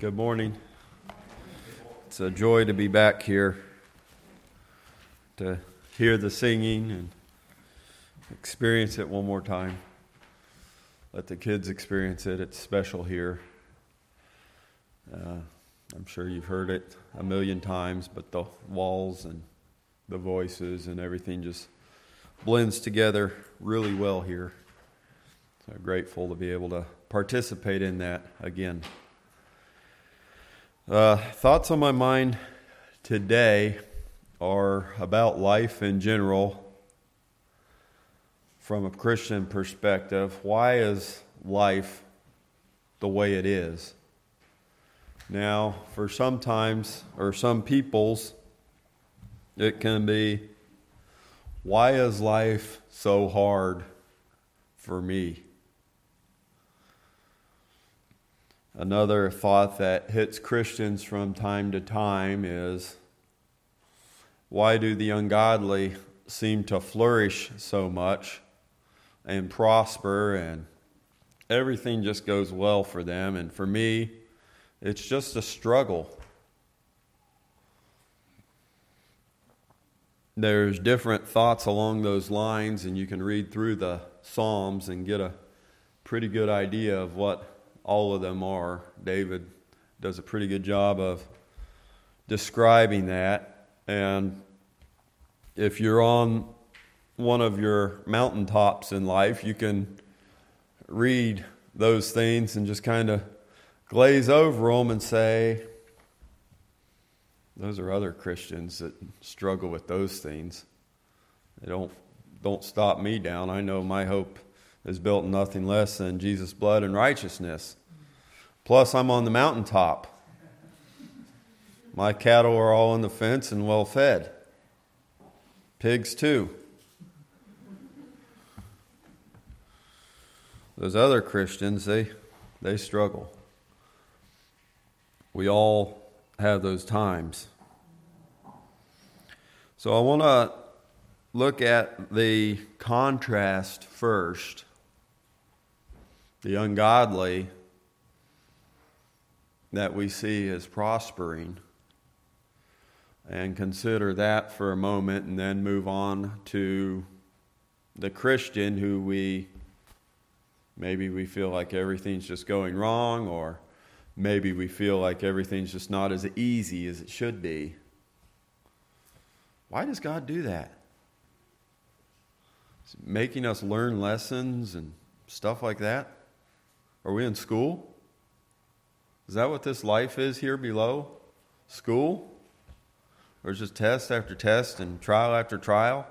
Good morning. It's a joy to be back here to hear the singing and experience it one more time. Let the kids experience it. It's special here. Uh, I'm sure you've heard it a million times, but the walls and the voices and everything just blends together really well here. So grateful to be able to participate in that again. Uh, thoughts on my mind today are about life in general from a Christian perspective. Why is life the way it is? Now, for sometimes or some peoples, it can be why is life so hard for me? Another thought that hits Christians from time to time is why do the ungodly seem to flourish so much and prosper and everything just goes well for them? And for me, it's just a struggle. There's different thoughts along those lines, and you can read through the Psalms and get a pretty good idea of what all of them are. David does a pretty good job of describing that. And if you're on one of your mountaintops in life, you can read those things and just kind of glaze over them and say, those are other Christians that struggle with those things. They don't don't stop me down. I know my hope is built in nothing less than Jesus' blood and righteousness. Plus, I'm on the mountaintop. My cattle are all on the fence and well fed. Pigs, too. Those other Christians, they, they struggle. We all have those times. So I want to look at the contrast first. The ungodly that we see as prospering and consider that for a moment and then move on to the Christian who we maybe we feel like everything's just going wrong or maybe we feel like everything's just not as easy as it should be. Why does God do that? making us learn lessons and stuff like that? Are we in school? Is that what this life is here below? School? Or just test after test and trial after trial?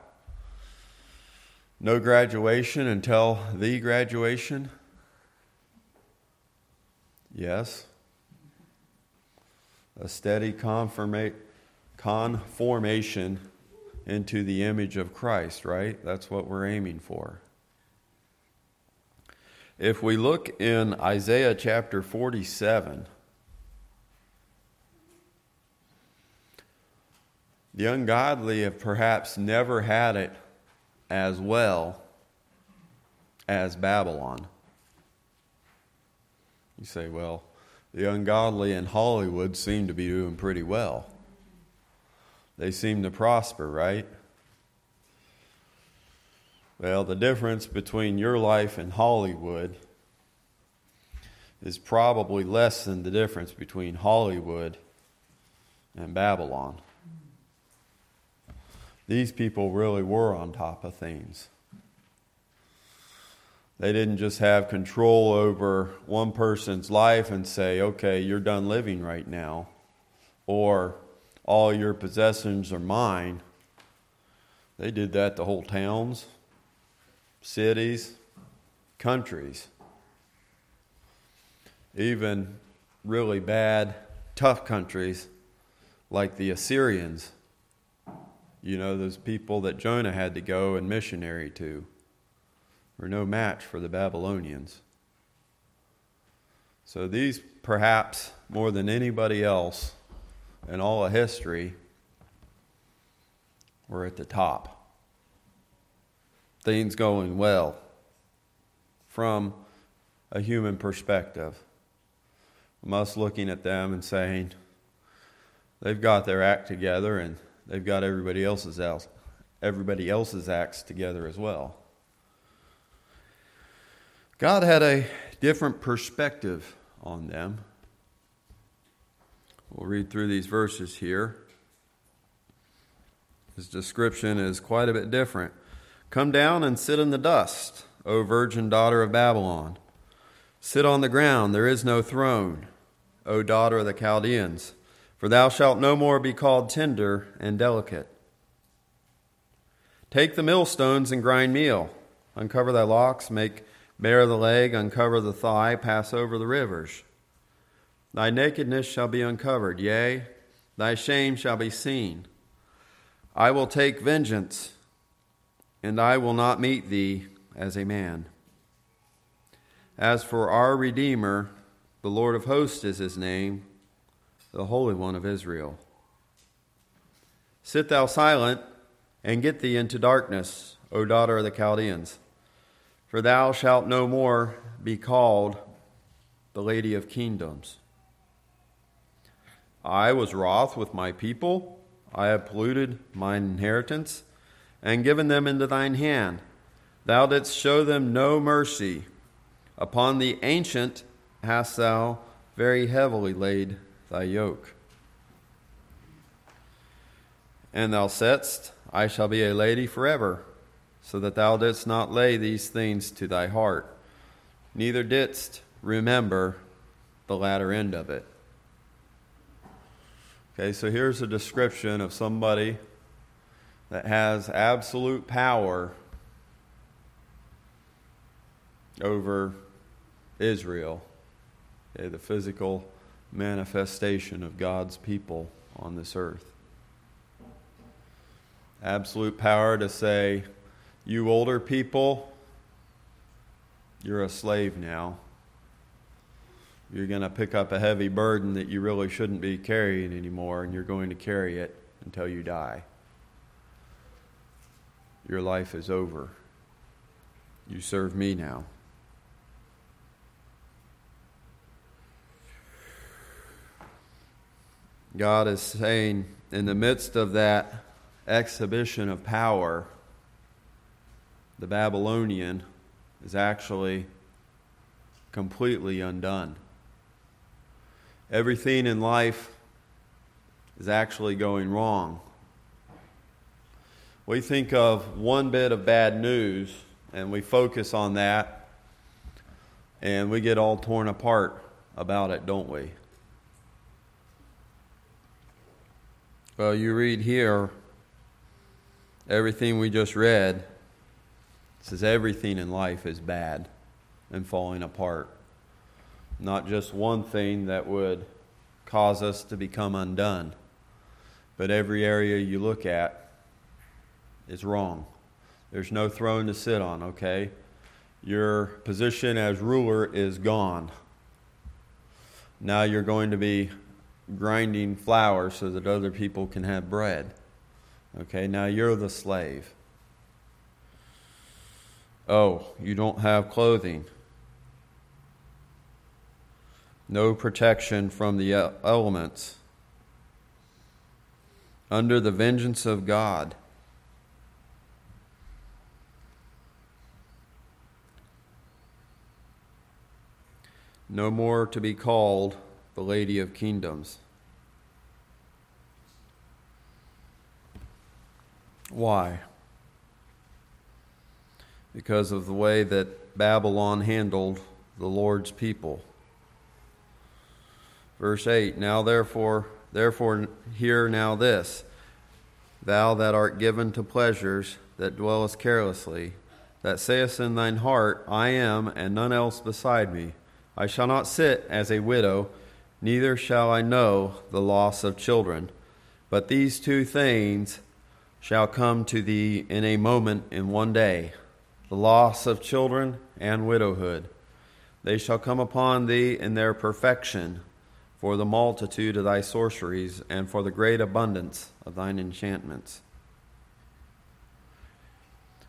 No graduation until the graduation? Yes. A steady conformation into the image of Christ, right? That's what we're aiming for. If we look in Isaiah chapter 47, the ungodly have perhaps never had it as well as Babylon. You say, well, the ungodly in Hollywood seem to be doing pretty well. They seem to prosper, right? Well, the difference between your life and Hollywood is probably less than the difference between Hollywood and Babylon. These people really were on top of things. They didn't just have control over one person's life and say, okay, you're done living right now, or all your possessions are mine. They did that to whole towns cities, countries, even really bad, tough countries like the Assyrians. You know, those people that Jonah had to go and missionary to were no match for the Babylonians. So these, perhaps more than anybody else in all of history, were at the top things going well from a human perspective. from us looking at them and saying, they've got their act together and they've got everybody else's else, everybody else's acts together as well. God had a different perspective on them. We'll read through these verses here. His description is quite a bit different. Come down and sit in the dust, O virgin daughter of Babylon. Sit on the ground, there is no throne, O daughter of the Chaldeans, for thou shalt no more be called tender and delicate. Take the millstones and grind meal, uncover thy locks, make bare the leg, uncover the thigh, pass over the rivers. Thy nakedness shall be uncovered, yea, thy shame shall be seen. I will take vengeance, and I will not meet thee as a man. As for our Redeemer, the Lord of hosts is his name, the Holy One of Israel. Sit thou silent, and get thee into darkness, O daughter of the Chaldeans, for thou shalt no more be called the Lady of Kingdoms. I was wroth with my people. I have polluted mine inheritance and given them into thine hand. Thou didst show them no mercy. Upon the ancient hast thou very heavily laid thy yoke. And thou saidst, I shall be a lady forever, so that thou didst not lay these things to thy heart, neither didst remember the latter end of it. Okay, so here's a description of somebody that has absolute power over Israel, okay, the physical manifestation of God's people on this earth. Absolute power to say, you older people, you're a slave now you're going to pick up a heavy burden that you really shouldn't be carrying anymore, and you're going to carry it until you die. Your life is over. You serve me now. God is saying, in the midst of that exhibition of power, the Babylonian is actually completely undone everything in life is actually going wrong. We think of one bit of bad news and we focus on that and we get all torn apart about it, don't we? Well, you read here everything we just read says everything in life is bad and falling apart not just one thing that would cause us to become undone, but every area you look at is wrong. There's no throne to sit on, okay? Your position as ruler is gone. Now you're going to be grinding flour so that other people can have bread. Okay, now you're the slave. Oh, you don't have clothing no protection from the elements, under the vengeance of God. No more to be called the Lady of Kingdoms. Why? Because of the way that Babylon handled the Lord's people. Verse 8 Now therefore, therefore, hear now this Thou that art given to pleasures, that dwellest carelessly, that sayest in thine heart, I am, and none else beside me. I shall not sit as a widow, neither shall I know the loss of children. But these two things shall come to thee in a moment in one day the loss of children and widowhood. They shall come upon thee in their perfection for the multitude of thy sorceries, and for the great abundance of thine enchantments.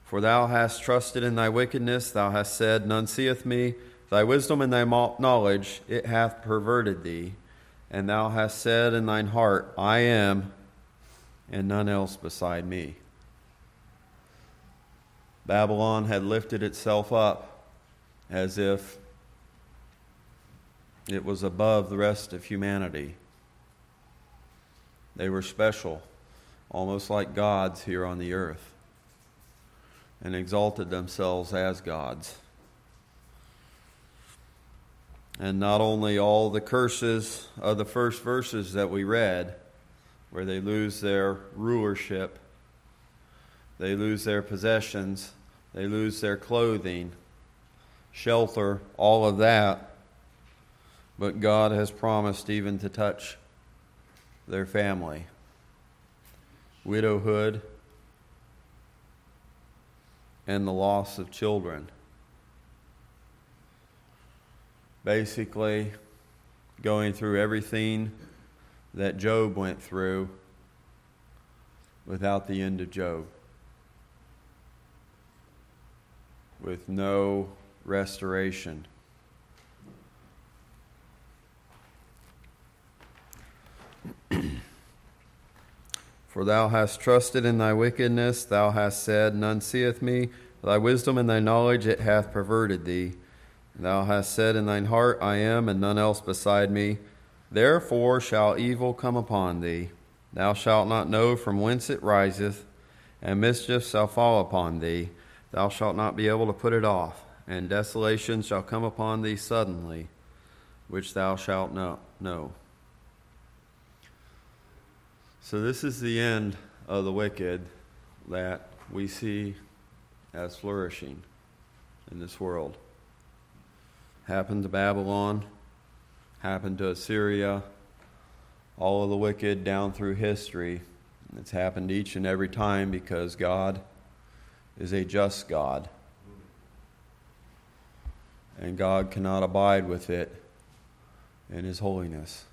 For thou hast trusted in thy wickedness, thou hast said, None seeth me, Thy wisdom and thy knowledge it hath perverted thee, and thou hast said in thine heart, I am, and none else beside me. Babylon had lifted itself up as if it was above the rest of humanity. They were special, almost like gods here on the earth, and exalted themselves as gods. And not only all the curses of the first verses that we read, where they lose their rulership, they lose their possessions, they lose their clothing, shelter, all of that. But God has promised even to touch their family. Widowhood and the loss of children basically going through everything that Job went through without the end of Job, with no restoration. For thou hast trusted in thy wickedness, thou hast said, None seeth me. Thy wisdom and thy knowledge it hath perverted thee. Thou hast said in thine heart, I am, and none else beside me. Therefore shall evil come upon thee. Thou shalt not know from whence it riseth, and mischief shall fall upon thee. Thou shalt not be able to put it off, and desolation shall come upon thee suddenly, which thou shalt not know. So, this is the end of the wicked that we see as flourishing in this world happened to Babylon, happened to Assyria, all of the wicked down through history. It's happened each and every time because God is a just God. And God cannot abide with it in His holiness.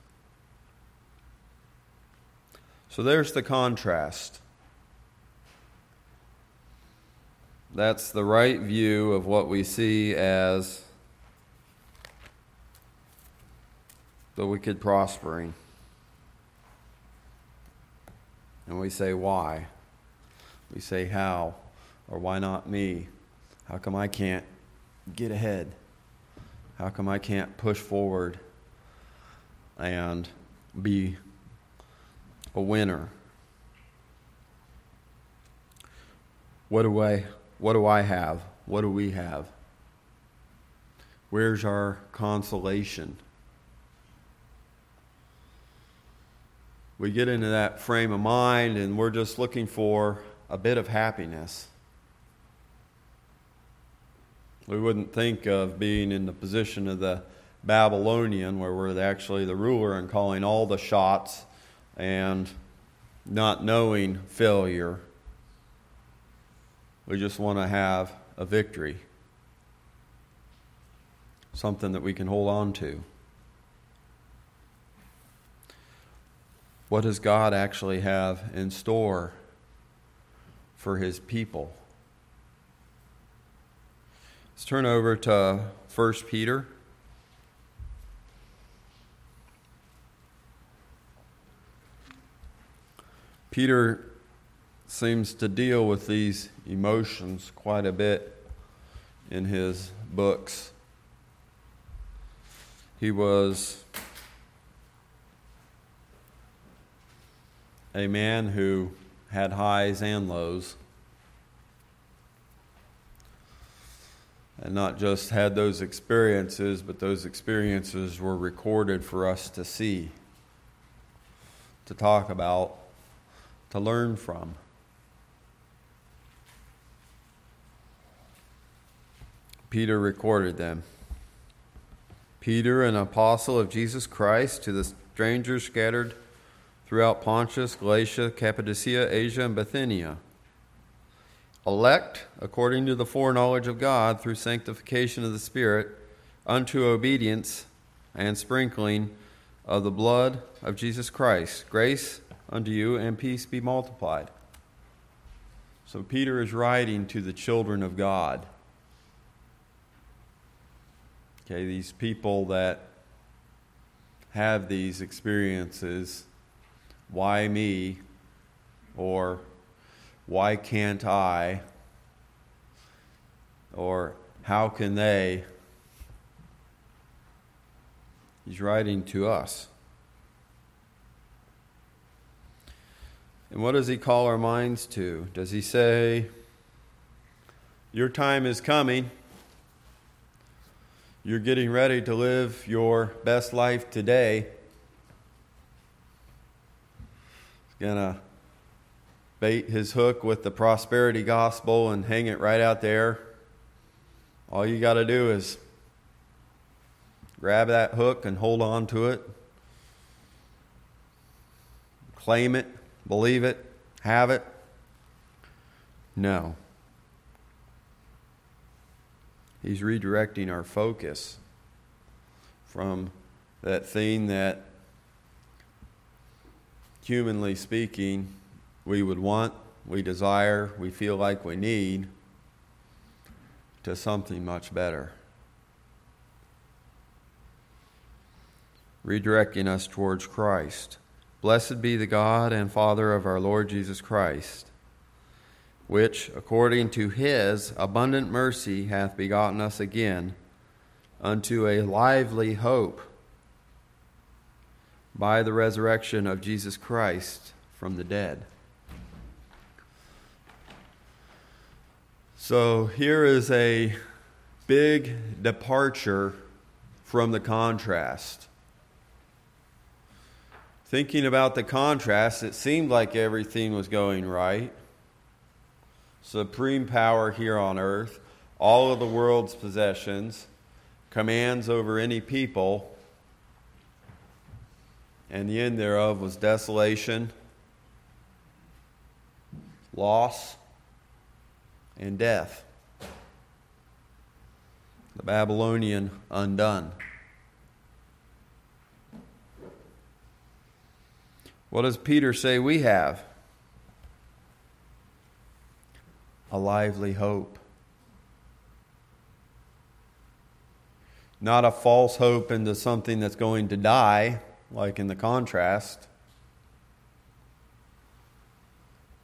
So there's the contrast. That's the right view of what we see as the wicked prospering. And we say, why? We say, how? Or why not me? How come I can't get ahead? How come I can't push forward and be a winner? What do I what do I have? What do we have? Where's our consolation? We get into that frame of mind and we're just looking for a bit of happiness. We wouldn't think of being in the position of the Babylonian, where we're actually the ruler and calling all the shots and not knowing failure. We just want to have a victory, something that we can hold on to. What does God actually have in store for his people? Let's turn over to 1 Peter. Peter seems to deal with these emotions quite a bit in his books. He was a man who had highs and lows. And not just had those experiences, but those experiences were recorded for us to see, to talk about, to learn from. Peter recorded them. Peter, an apostle of Jesus Christ, to the strangers scattered throughout Pontus, Galatia, Cappadocia, Asia, and Bithynia. Elect according to the foreknowledge of God through sanctification of the Spirit unto obedience and sprinkling of the blood of Jesus Christ. Grace unto you and peace be multiplied. So Peter is writing to the children of God. Okay, these people that have these experiences, why me? Or why can't I? Or how can they? He's writing to us. And what does he call our minds to? Does he say, Your time is coming? You're getting ready to live your best life today. To bait his hook with the prosperity gospel and hang it right out there. All you got to do is grab that hook and hold on to it. Claim it, believe it, have it. No. He's redirecting our focus from that thing that, humanly speaking, we would want, we desire, we feel like we need, to something much better. Redirecting us towards Christ. Blessed be the God and Father of our Lord Jesus Christ which, according to his abundant mercy, hath begotten us again unto a lively hope by the resurrection of Jesus Christ from the dead. So here is a big departure from the contrast. Thinking about the contrast, it seemed like everything was going right supreme power here on earth, all of the world's possessions, commands over any people, and the end thereof was desolation, loss, and death. The Babylonian undone. What does Peter say we have? a lively hope. Not a false hope into something that's going to die, like in the contrast,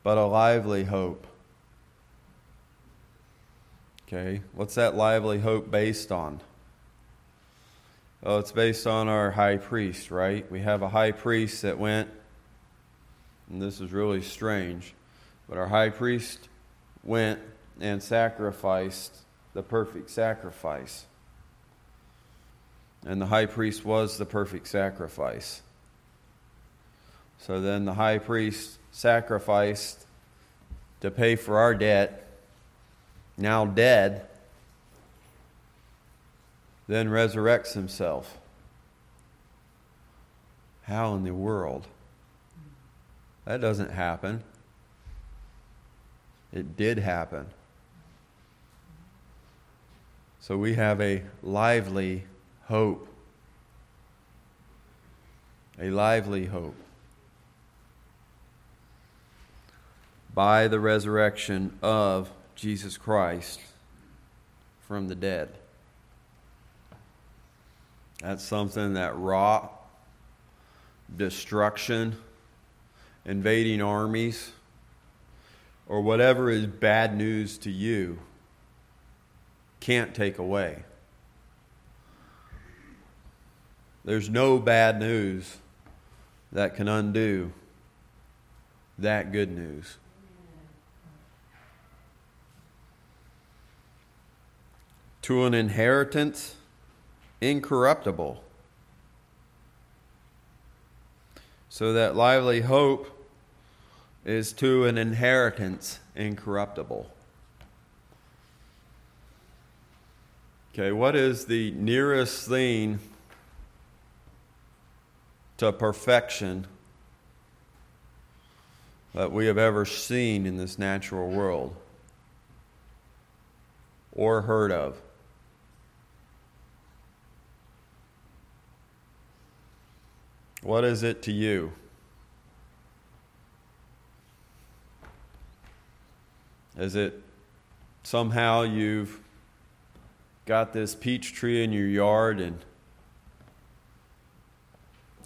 but a lively hope. Okay, what's that lively hope based on? Oh, it's based on our high priest, right? We have a high priest that went, and this is really strange, but our high priest went and sacrificed the perfect sacrifice. And the high priest was the perfect sacrifice. So then the high priest sacrificed to pay for our debt, now dead, then resurrects himself. How in the world? That doesn't happen. It did happen. So we have a lively hope. A lively hope. By the resurrection of Jesus Christ from the dead. That's something that wrought destruction, invading armies or whatever is bad news to you can't take away. There's no bad news that can undo that good news. To an inheritance incorruptible. So that lively hope is to an inheritance incorruptible. Okay, what is the nearest thing to perfection that we have ever seen in this natural world or heard of? What is it to you? Is it somehow you've got this peach tree in your yard and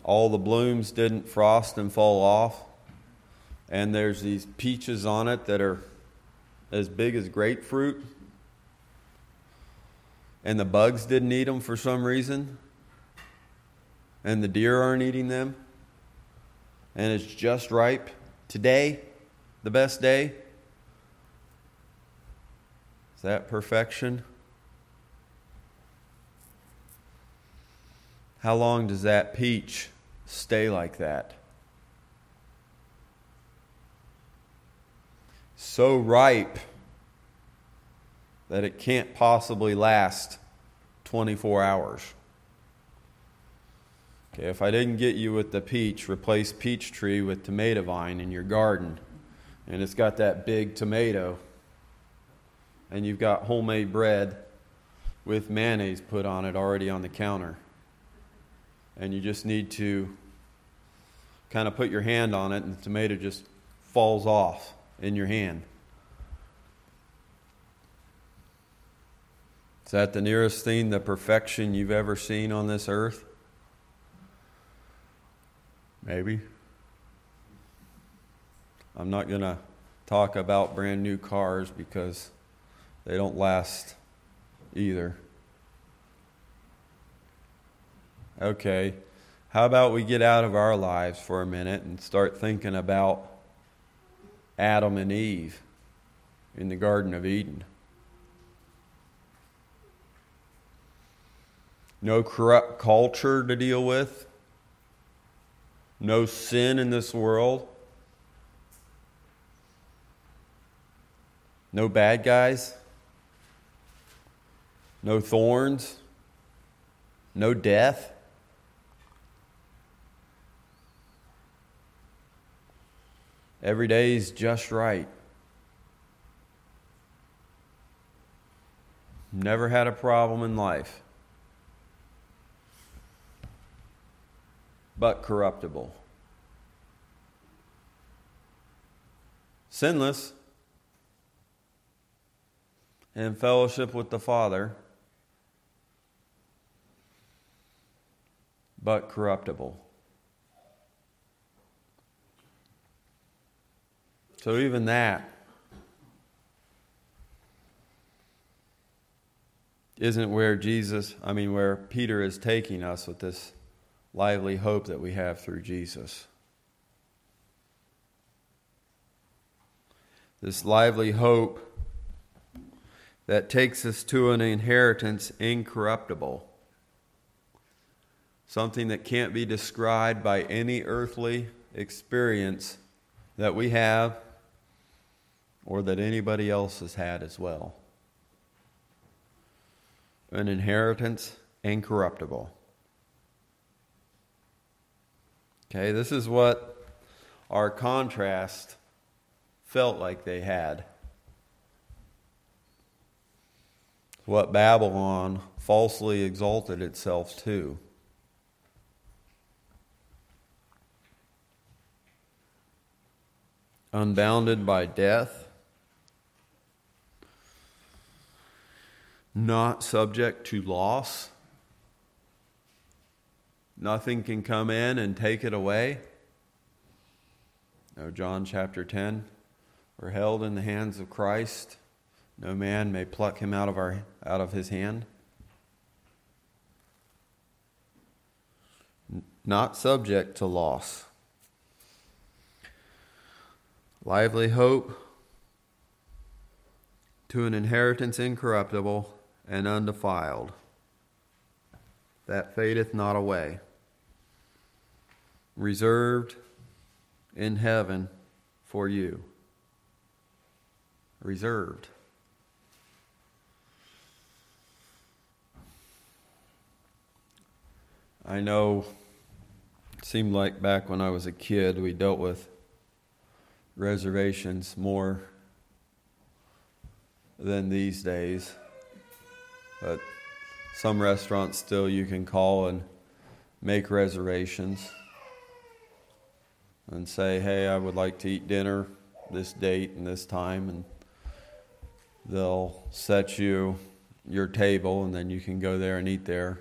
all the blooms didn't frost and fall off, and there's these peaches on it that are as big as grapefruit, and the bugs didn't eat them for some reason, and the deer aren't eating them, and it's just ripe. Today, the best day. Is that perfection? How long does that peach stay like that? So ripe that it can't possibly last 24 hours. Okay, if I didn't get you with the peach, replace peach tree with tomato vine in your garden, and it's got that big tomato, and you've got homemade bread with mayonnaise put on it already on the counter and you just need to kind of put your hand on it, and the tomato just falls off in your hand. Is that the nearest thing to perfection you've ever seen on this earth? Maybe. I'm not going to talk about brand new cars because they don't last either. Okay, how about we get out of our lives for a minute and start thinking about Adam and Eve in the Garden of Eden? No corrupt culture to deal with, no sin in this world, no bad guys, no thorns, no death. Every day is just right. Never had a problem in life. But corruptible. Sinless. In fellowship with the Father. But corruptible. So, even that isn't where Jesus, I mean, where Peter is taking us with this lively hope that we have through Jesus. This lively hope that takes us to an inheritance incorruptible. Something that can't be described by any earthly experience that we have or that anybody else has had as well. An inheritance incorruptible. Okay, this is what our contrast felt like they had. What Babylon falsely exalted itself to. Unbounded by death not subject to loss. Nothing can come in and take it away. No, John chapter 10. We're held in the hands of Christ. No man may pluck him out of, our, out of his hand. Not subject to loss. Lively hope to an inheritance incorruptible and undefiled, that fadeth not away, reserved in heaven for you. Reserved. I know it seemed like back when I was a kid we dealt with reservations more than these days. But some restaurants still you can call and make reservations and say, hey, I would like to eat dinner this date and this time. And they'll set you your table, and then you can go there and eat there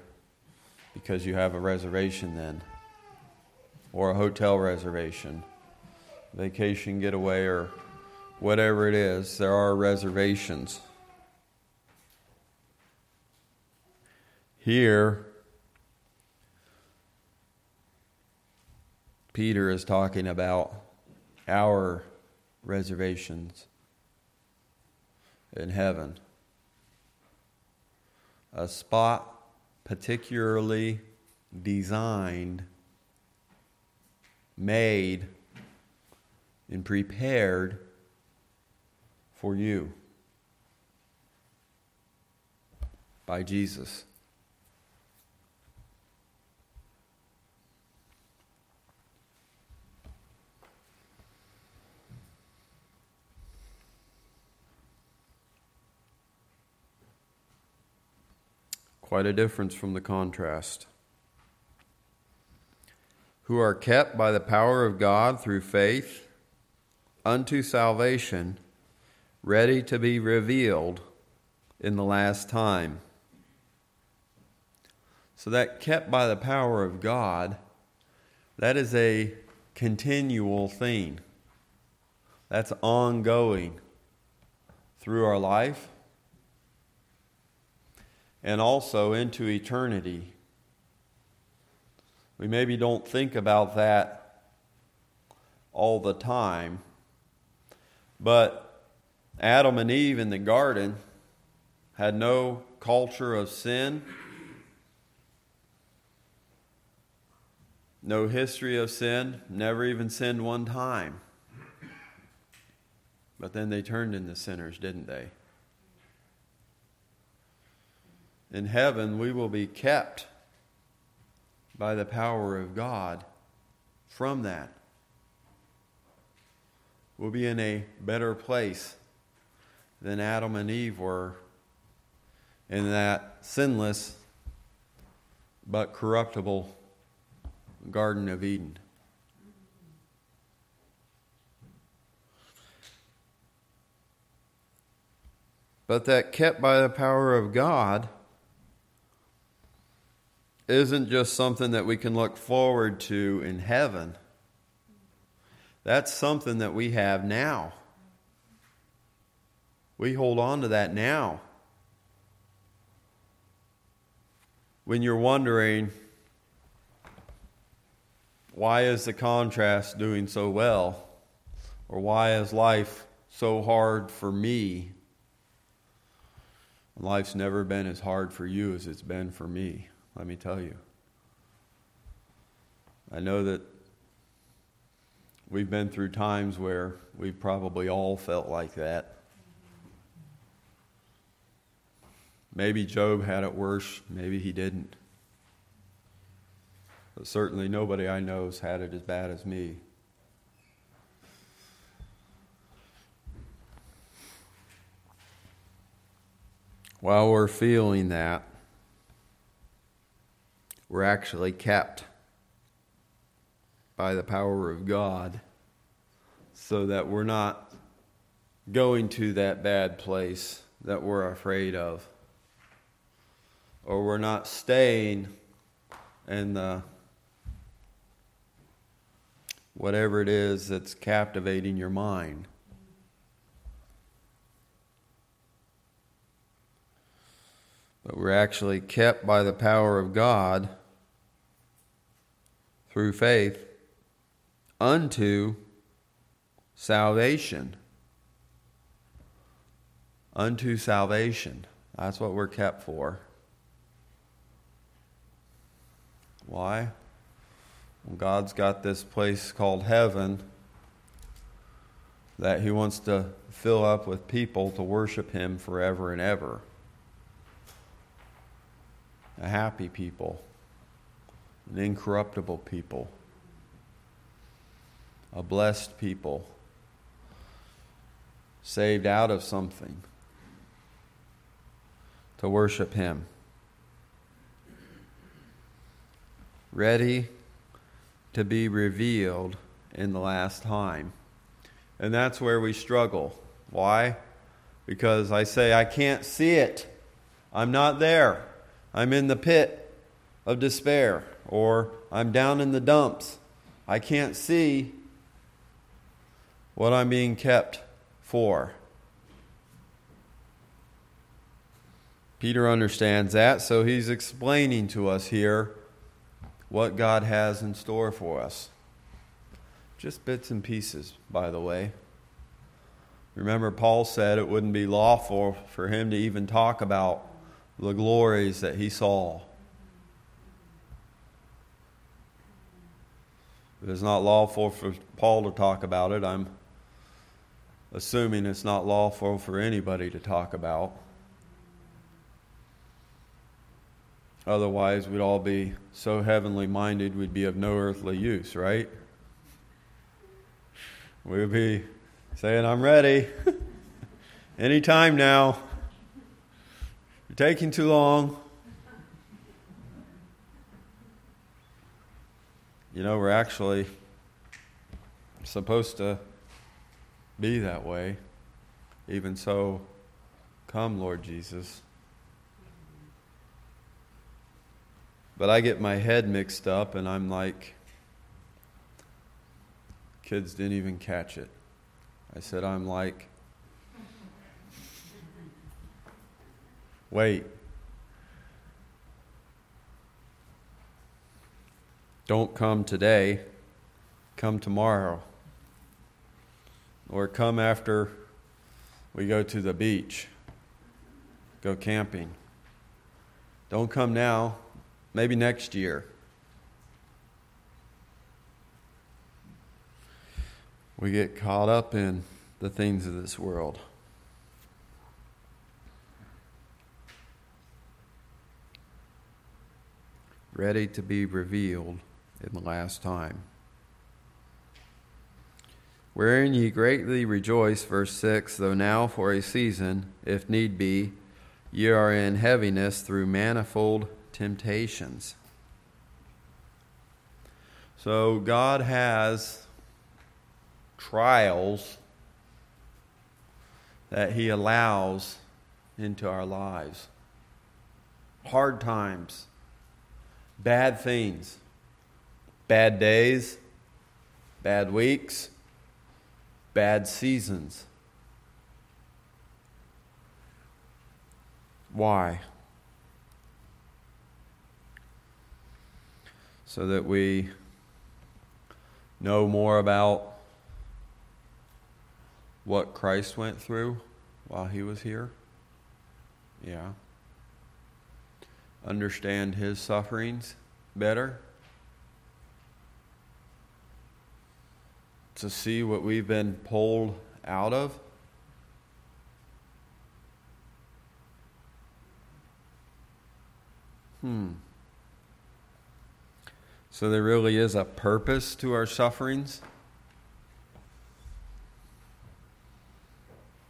because you have a reservation then, or a hotel reservation, vacation getaway, or whatever it is. There are reservations. Here, Peter is talking about our reservations in heaven. A spot particularly designed, made, and prepared for you by Jesus. Quite a difference from the contrast. Who are kept by the power of God through faith unto salvation, ready to be revealed in the last time. So, that kept by the power of God, that is a continual thing. That's ongoing through our life and also into eternity. We maybe don't think about that all the time, but Adam and Eve in the garden had no culture of sin, no history of sin, never even sinned one time. But then they turned into sinners, didn't they? In heaven, we will be kept by the power of God from that. We'll be in a better place than Adam and Eve were in that sinless but corruptible Garden of Eden. But that kept by the power of God isn't just something that we can look forward to in heaven. That's something that we have now. We hold on to that now. When you're wondering, why is the contrast doing so well? Or why is life so hard for me? Life's never been as hard for you as it's been for me let me tell you. I know that we've been through times where we've probably all felt like that. Maybe Job had it worse, maybe he didn't. But certainly nobody I know has had it as bad as me. While we're feeling that, we're actually kept by the power of God so that we're not going to that bad place that we're afraid of. Or we're not staying in the whatever it is that's captivating your mind. but we're actually kept by the power of God through faith unto salvation. Unto salvation. That's what we're kept for. Why? Well, God's got this place called heaven that He wants to fill up with people to worship Him forever and ever a happy people, an incorruptible people, a blessed people, saved out of something to worship Him. Ready to be revealed in the last time. And that's where we struggle. Why? Because I say, I can't see it. I'm not there. I'm in the pit of despair, or I'm down in the dumps. I can't see what I'm being kept for. Peter understands that, so he's explaining to us here what God has in store for us. Just bits and pieces, by the way. Remember, Paul said it wouldn't be lawful for him to even talk about the glories that he saw. It is not lawful for Paul to talk about it. I'm assuming it's not lawful for anybody to talk about. Otherwise, we'd all be so heavenly minded, we'd be of no earthly use, right? We'd be saying, I'm ready. Anytime now. You're taking too long. You know, we're actually supposed to be that way. Even so, come, Lord Jesus. But I get my head mixed up and I'm like, kids didn't even catch it. I said, I'm like, wait. Don't come today, come tomorrow. Or come after we go to the beach, go camping. Don't come now, maybe next year. We get caught up in the things of this world. Ready to be revealed in the last time. Wherein ye greatly rejoice, verse 6, though now for a season, if need be, ye are in heaviness through manifold temptations. So God has trials that He allows into our lives. Hard times, bad things, bad days, bad weeks, bad seasons. Why? so that we know more about what Christ went through while he was here? Yeah. Understand his sufferings better? To see what we've been pulled out of? Hmm. So there really is a purpose to our sufferings.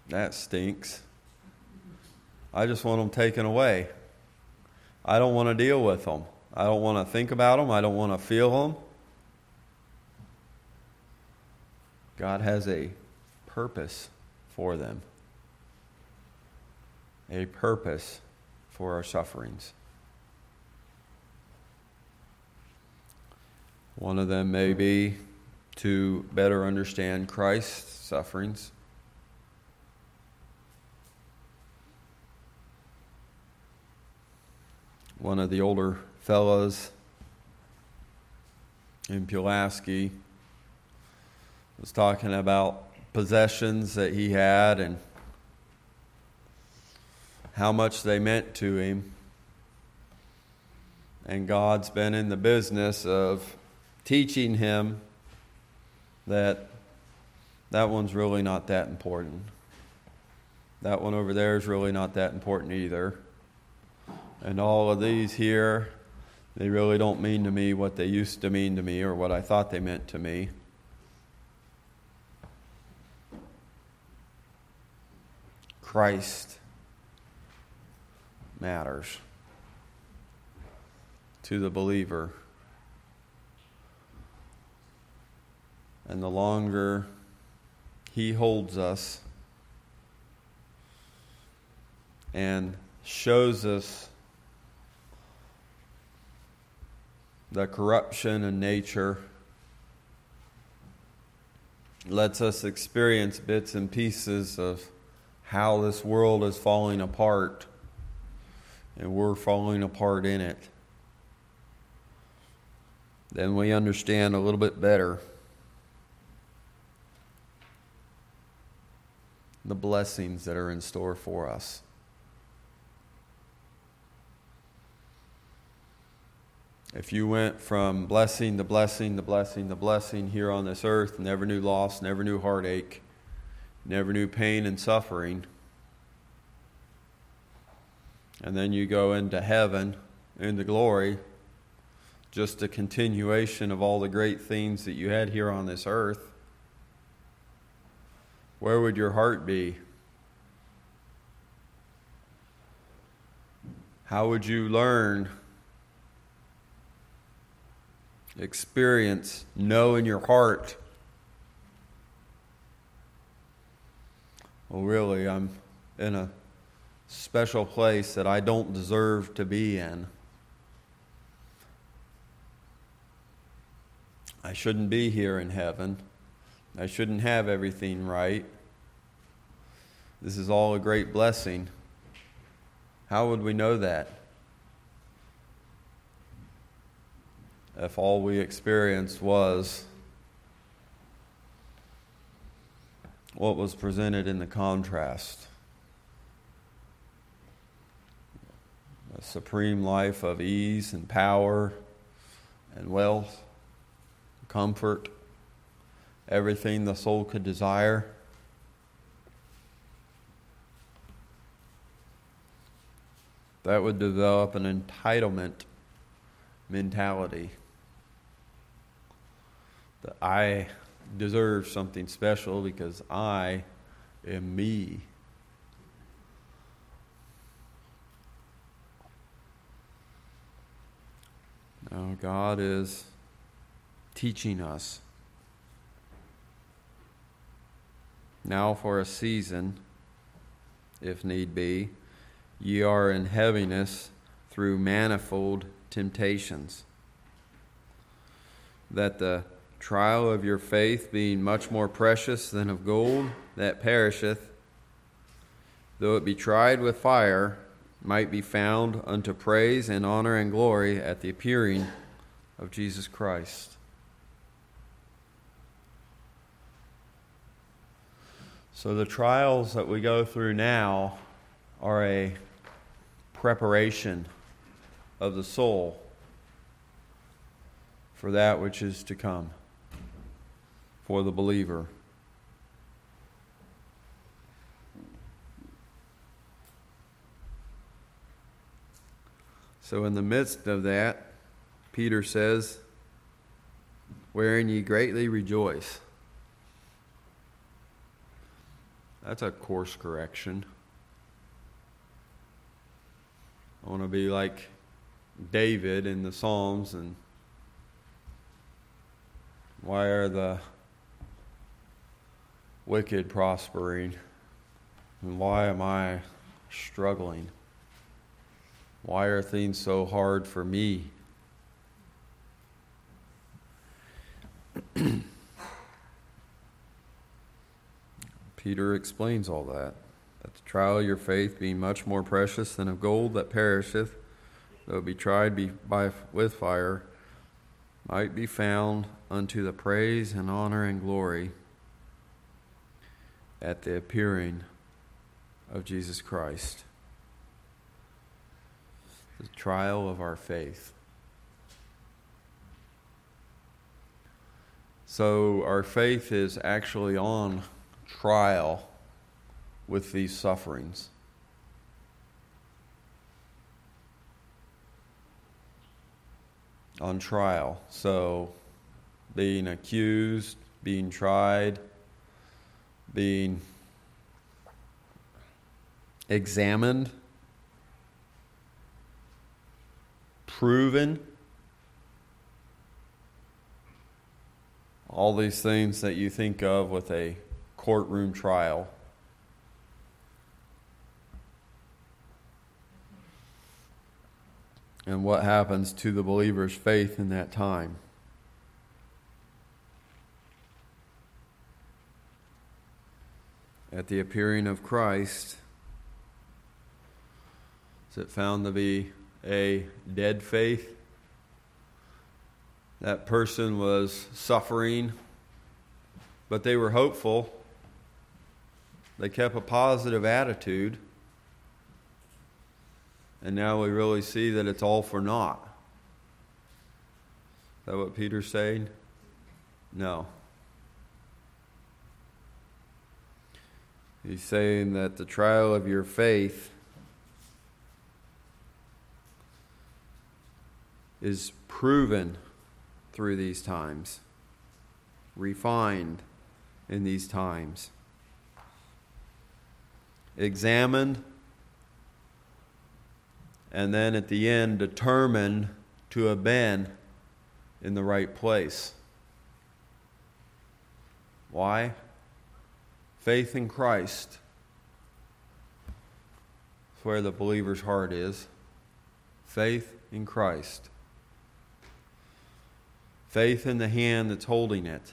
That stinks. I just want them taken away. I don't want to deal with them. I don't want to think about them. I don't want to feel them. God has a purpose for them, a purpose for our sufferings. One of them may be to better understand Christ's sufferings. One of the older fellows in Pulaski was talking about possessions that he had and how much they meant to him. And God's been in the business of teaching him that that one's really not that important. That one over there is really not that important either. And all of these here, they really don't mean to me what they used to mean to me or what I thought they meant to me. Christ matters to the believer. And the longer He holds us and shows us the corruption in nature, lets us experience bits and pieces of how this world is falling apart, and we're falling apart in it. Then we understand a little bit better the blessings that are in store for us. If you went from blessing to blessing to blessing to blessing here on this earth, never knew loss, never knew heartache, never knew pain and suffering, and then you go into heaven, into glory, just a continuation of all the great things that you had here on this earth, where would your heart be? How would you learn, experience, know in your heart? Well, really, I'm in a special place that I don't deserve to be in. I shouldn't be here in heaven. I shouldn't have everything right. This is all a great blessing. How would we know that? If all we experienced was what was presented in the contrast a supreme life of ease and power and wealth, comfort everything the soul could desire. That would develop an entitlement mentality. That I deserve something special because I am me. Now, God is teaching us Now for a season, if need be, ye are in heaviness through manifold temptations, that the trial of your faith, being much more precious than of gold that perisheth, though it be tried with fire, might be found unto praise and honor and glory at the appearing of Jesus Christ. So, the trials that we go through now are a preparation of the soul for that which is to come for the believer. So, in the midst of that, Peter says, Wherein ye greatly rejoice. That's a course correction. I want to be like David in the Psalms and why are the wicked prospering? And why am I struggling? Why are things so hard for me? Peter explains all that. That the trial of your faith, being much more precious than of gold that perisheth, though be tried be by, with fire, might be found unto the praise and honor and glory at the appearing of Jesus Christ. The trial of our faith. So, our faith is actually on trial with these sufferings. On trial. So, being accused, being tried, being examined, proven. All these things that you think of with a courtroom trial. and what happens to the believer's faith in that time. At the appearing of Christ, is it found to be a dead faith? That person was suffering, but they were hopeful. They kept a positive attitude. And now we really see that it's all for naught. Is that what Peter's saying? No. He's saying that the trial of your faith is proven through these times, refined in these times, examined and then at the end, determined to have been in the right place. Why? Faith in Christ. That's where the believer's heart is. Faith in Christ. Faith in the hand that's holding it.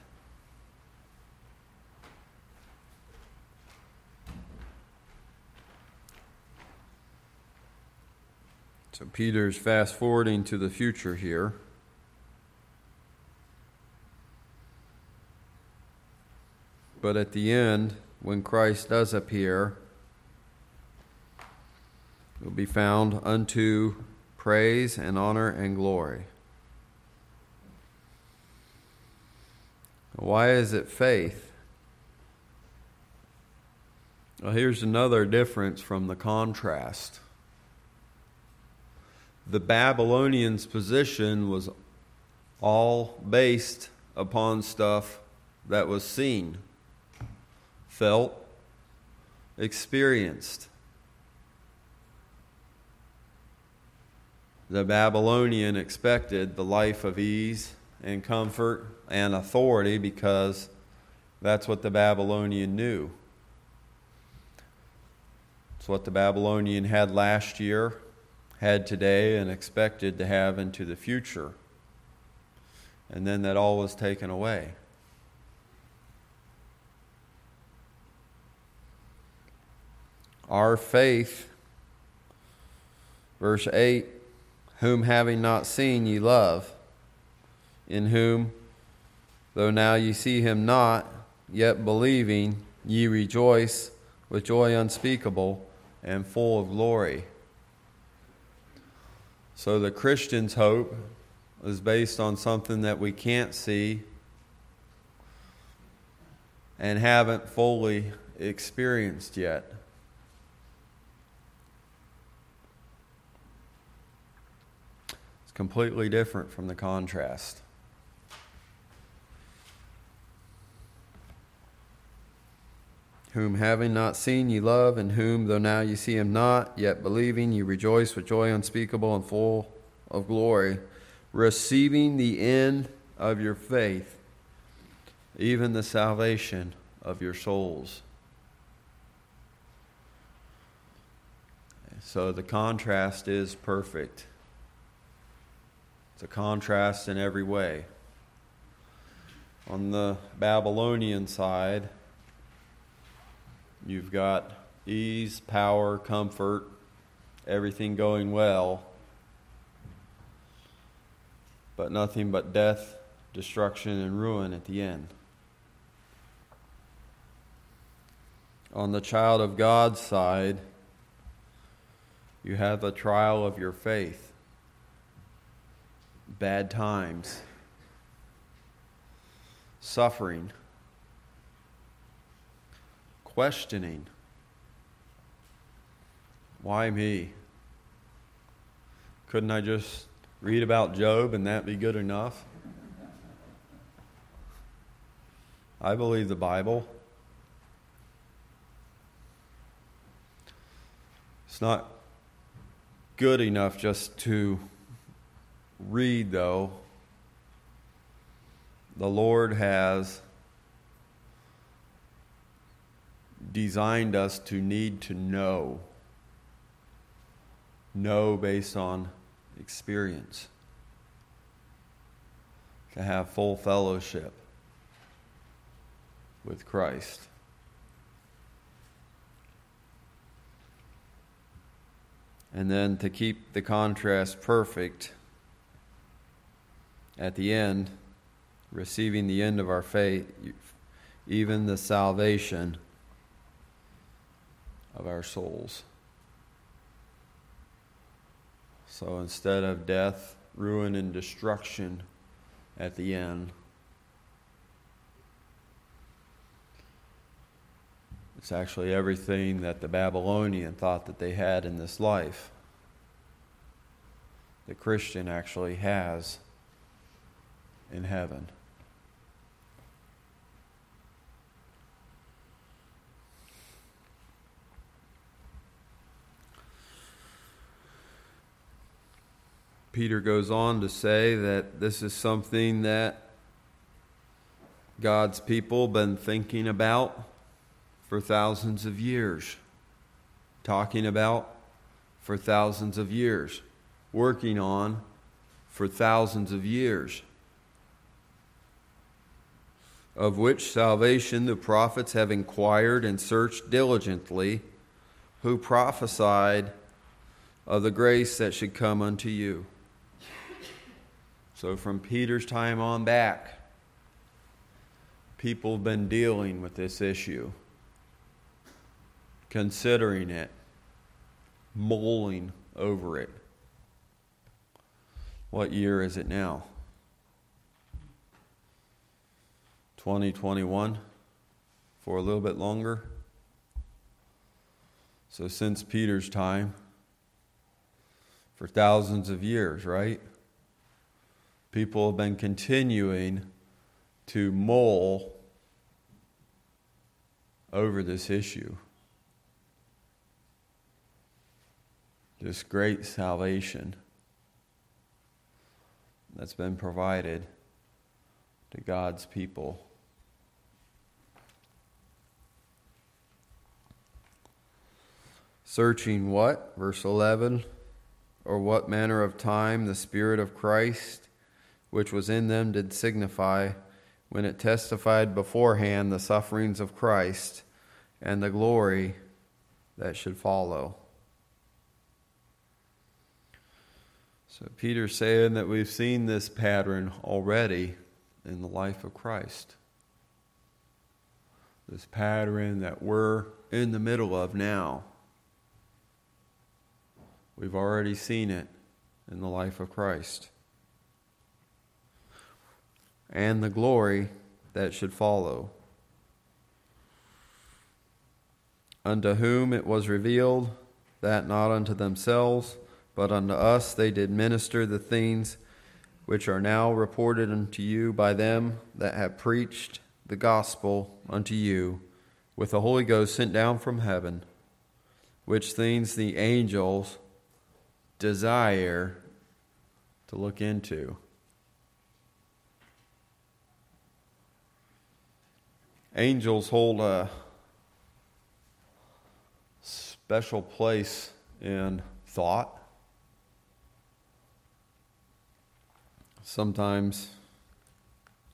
So Peter's fast forwarding to the future here. But at the end, when Christ does appear, will be found unto praise and honor and glory. Why is it faith? Well, here's another difference from the contrast the Babylonians' position was all based upon stuff that was seen, felt, experienced. The Babylonian expected the life of ease and comfort and authority because that's what the Babylonian knew. It's what the Babylonian had last year had today and expected to have into the future. And then that all was taken away. Our faith, verse 8, whom having not seen ye love, in whom, though now ye see him not, yet believing, ye rejoice with joy unspeakable and full of glory so the Christian's hope is based on something that we can't see and haven't fully experienced yet. It's completely different from the contrast. whom having not seen ye love, and whom, though now ye see him not, yet believing, ye rejoice with joy unspeakable and full of glory, receiving the end of your faith, even the salvation of your souls. So the contrast is perfect. It's a contrast in every way. On the Babylonian side, You've got ease, power, comfort, everything going well, but nothing but death, destruction, and ruin at the end. On the child of God's side, you have the trial of your faith, bad times, suffering questioning why me? Couldn't I just read about Job and that be good enough? I believe the Bible. It's not good enough just to read, though. The Lord has designed us to need to know. Know based on experience, to have full fellowship with Christ. And then to keep the contrast perfect at the end, receiving the end of our faith, even the salvation of our souls. So instead of death, ruin, and destruction at the end, it's actually everything that the Babylonian thought that they had in this life. The Christian actually has in heaven. Peter goes on to say that this is something that God's people been thinking about for thousands of years, talking about for thousands of years, working on for thousands of years. Of which salvation the prophets have inquired and searched diligently, who prophesied of the grace that should come unto you. So, from Peter's time on back, people have been dealing with this issue, considering it, mulling over it. What year is it now? 2021? For a little bit longer? So, since Peter's time, for thousands of years, right? people have been continuing to mull over this issue. This great salvation that's been provided to God's people. Searching what? Verse 11. Or what manner of time the Spirit of Christ which was in them did signify when it testified beforehand the sufferings of Christ and the glory that should follow. So Peter's saying that we've seen this pattern already in the life of Christ. This pattern that we're in the middle of now. We've already seen it in the life of Christ and the glory that should follow. Unto whom it was revealed that not unto themselves, but unto us they did minister the things which are now reported unto you by them that have preached the gospel unto you with the Holy Ghost sent down from heaven, which things the angels desire to look into. Angels hold a special place in thought. Sometimes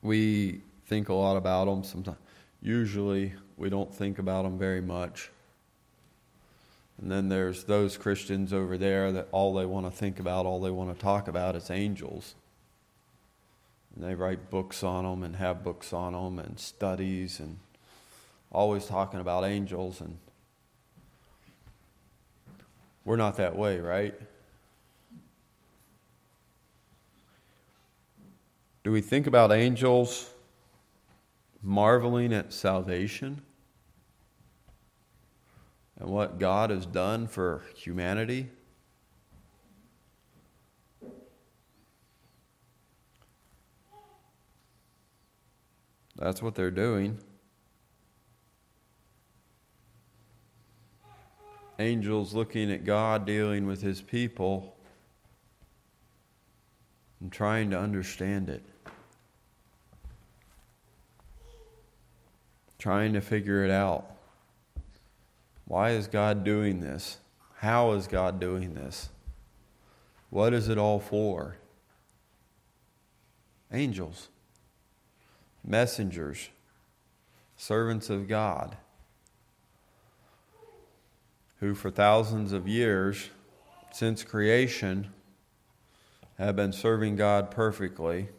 we think a lot about them. Sometimes, usually, we don't think about them very much. And then there's those Christians over there that all they want to think about, all they want to talk about is angels. And they write books on them and have books on them and studies and always talking about angels. And we're not that way, right? Do we think about angels marveling at salvation and what God has done for humanity? That's what they're doing. Angels looking at God dealing with his people and trying to understand it. Trying to figure it out. Why is God doing this? How is God doing this? What is it all for? Angels, messengers, servants of God, who for thousands of years since creation have been serving God perfectly,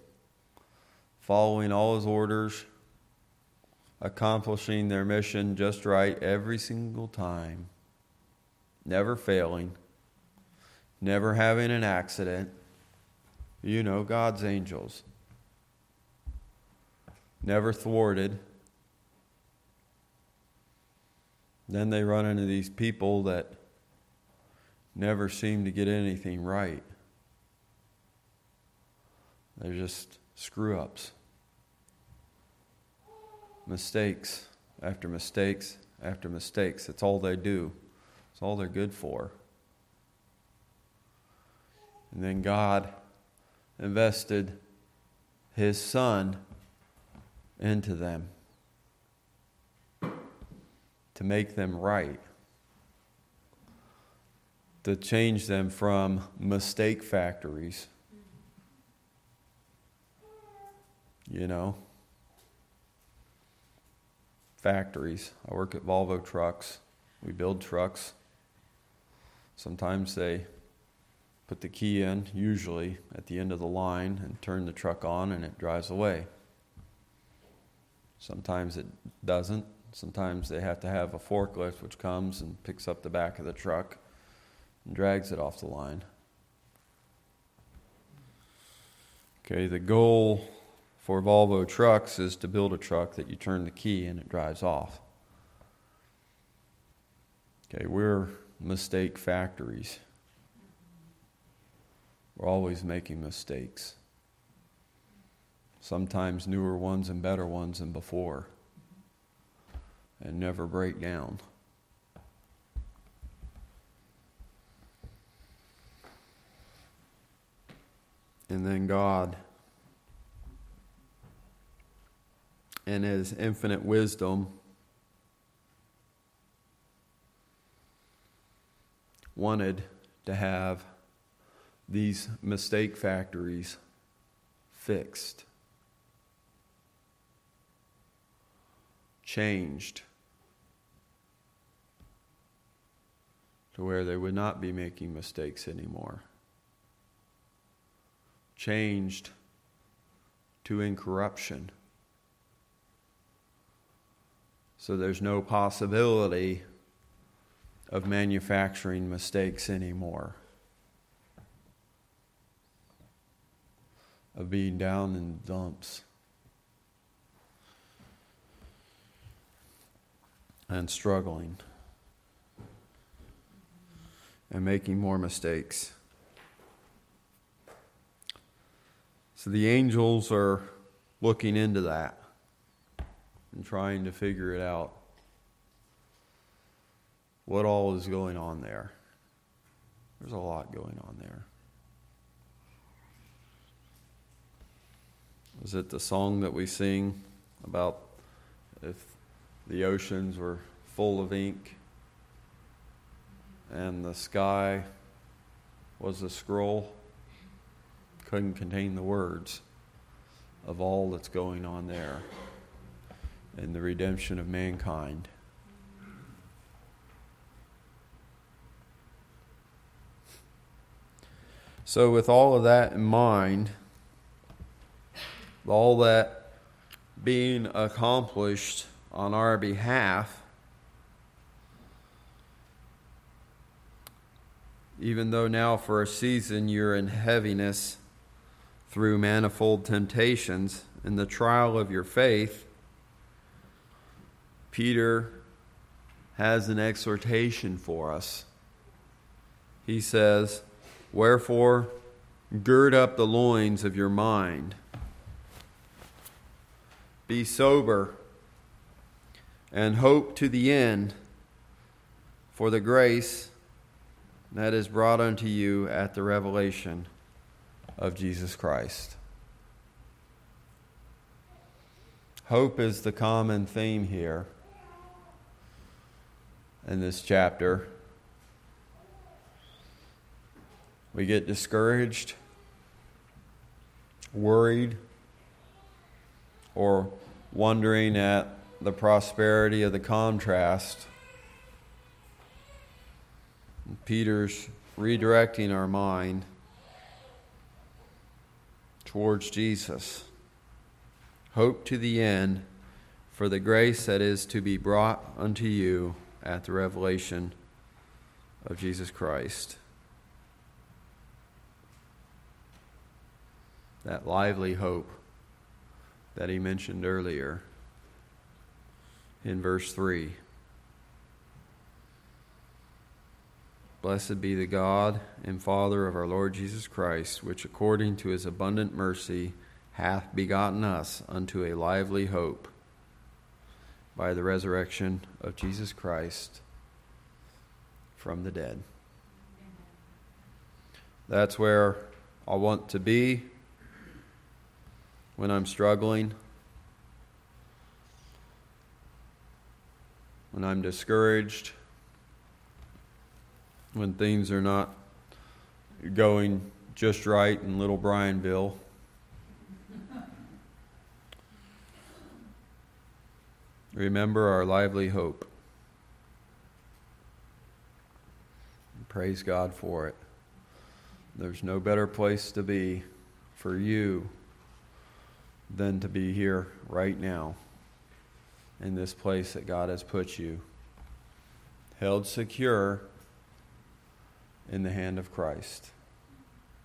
following all his orders, accomplishing their mission just right every single time, never failing, never having an accident. You know, God's angels. Never thwarted. Then they run into these people that never seem to get anything right. They're just screw ups. Mistakes after mistakes after mistakes. That's all they do, it's all they're good for. And then God invested His Son into them to make them right, to change them from mistake factories. You know, factories. I work at Volvo Trucks. We build trucks. Sometimes they put the key in, usually at the end of the line, and turn the truck on and it drives away. Sometimes it doesn't. Sometimes they have to have a forklift which comes and picks up the back of the truck and drags it off the line. Okay, the goal for Volvo trucks is to build a truck that you turn the key and it drives off. Okay, we're mistake factories. We're always making mistakes. Sometimes newer ones and better ones than before. And never break down. And then God, in His infinite wisdom, wanted to have these mistake factories fixed, changed to where they would not be making mistakes anymore, changed to incorruption. So there's no possibility of manufacturing mistakes anymore. of being down in dumps and struggling and making more mistakes. So the angels are looking into that and trying to figure it out. What all is going on there? There's a lot going on there. Is it the song that we sing about if the oceans were full of ink and the sky was a scroll? Couldn't contain the words of all that's going on there in the redemption of mankind. So, with all of that in mind, all that being accomplished on our behalf, even though now for a season you're in heaviness through manifold temptations in the trial of your faith, Peter has an exhortation for us. He says, Wherefore, gird up the loins of your mind be sober, and hope to the end for the grace that is brought unto you at the revelation of Jesus Christ. Hope is the common theme here in this chapter. we get discouraged, worried, or wondering at the prosperity of the contrast. Peter's redirecting our mind towards Jesus. Hope to the end for the grace that is to be brought unto you at the revelation of Jesus Christ. That lively hope that he mentioned earlier in verse 3. Blessed be the God and Father of our Lord Jesus Christ, which according to his abundant mercy hath begotten us unto a lively hope by the resurrection of Jesus Christ from the dead. That's where I want to be when I'm struggling, when I'm discouraged, when things are not going just right in Little Bryanville. Remember our lively hope. Praise God for it. There's no better place to be for you than to be here right now in this place that God has put you, held secure in the hand of Christ.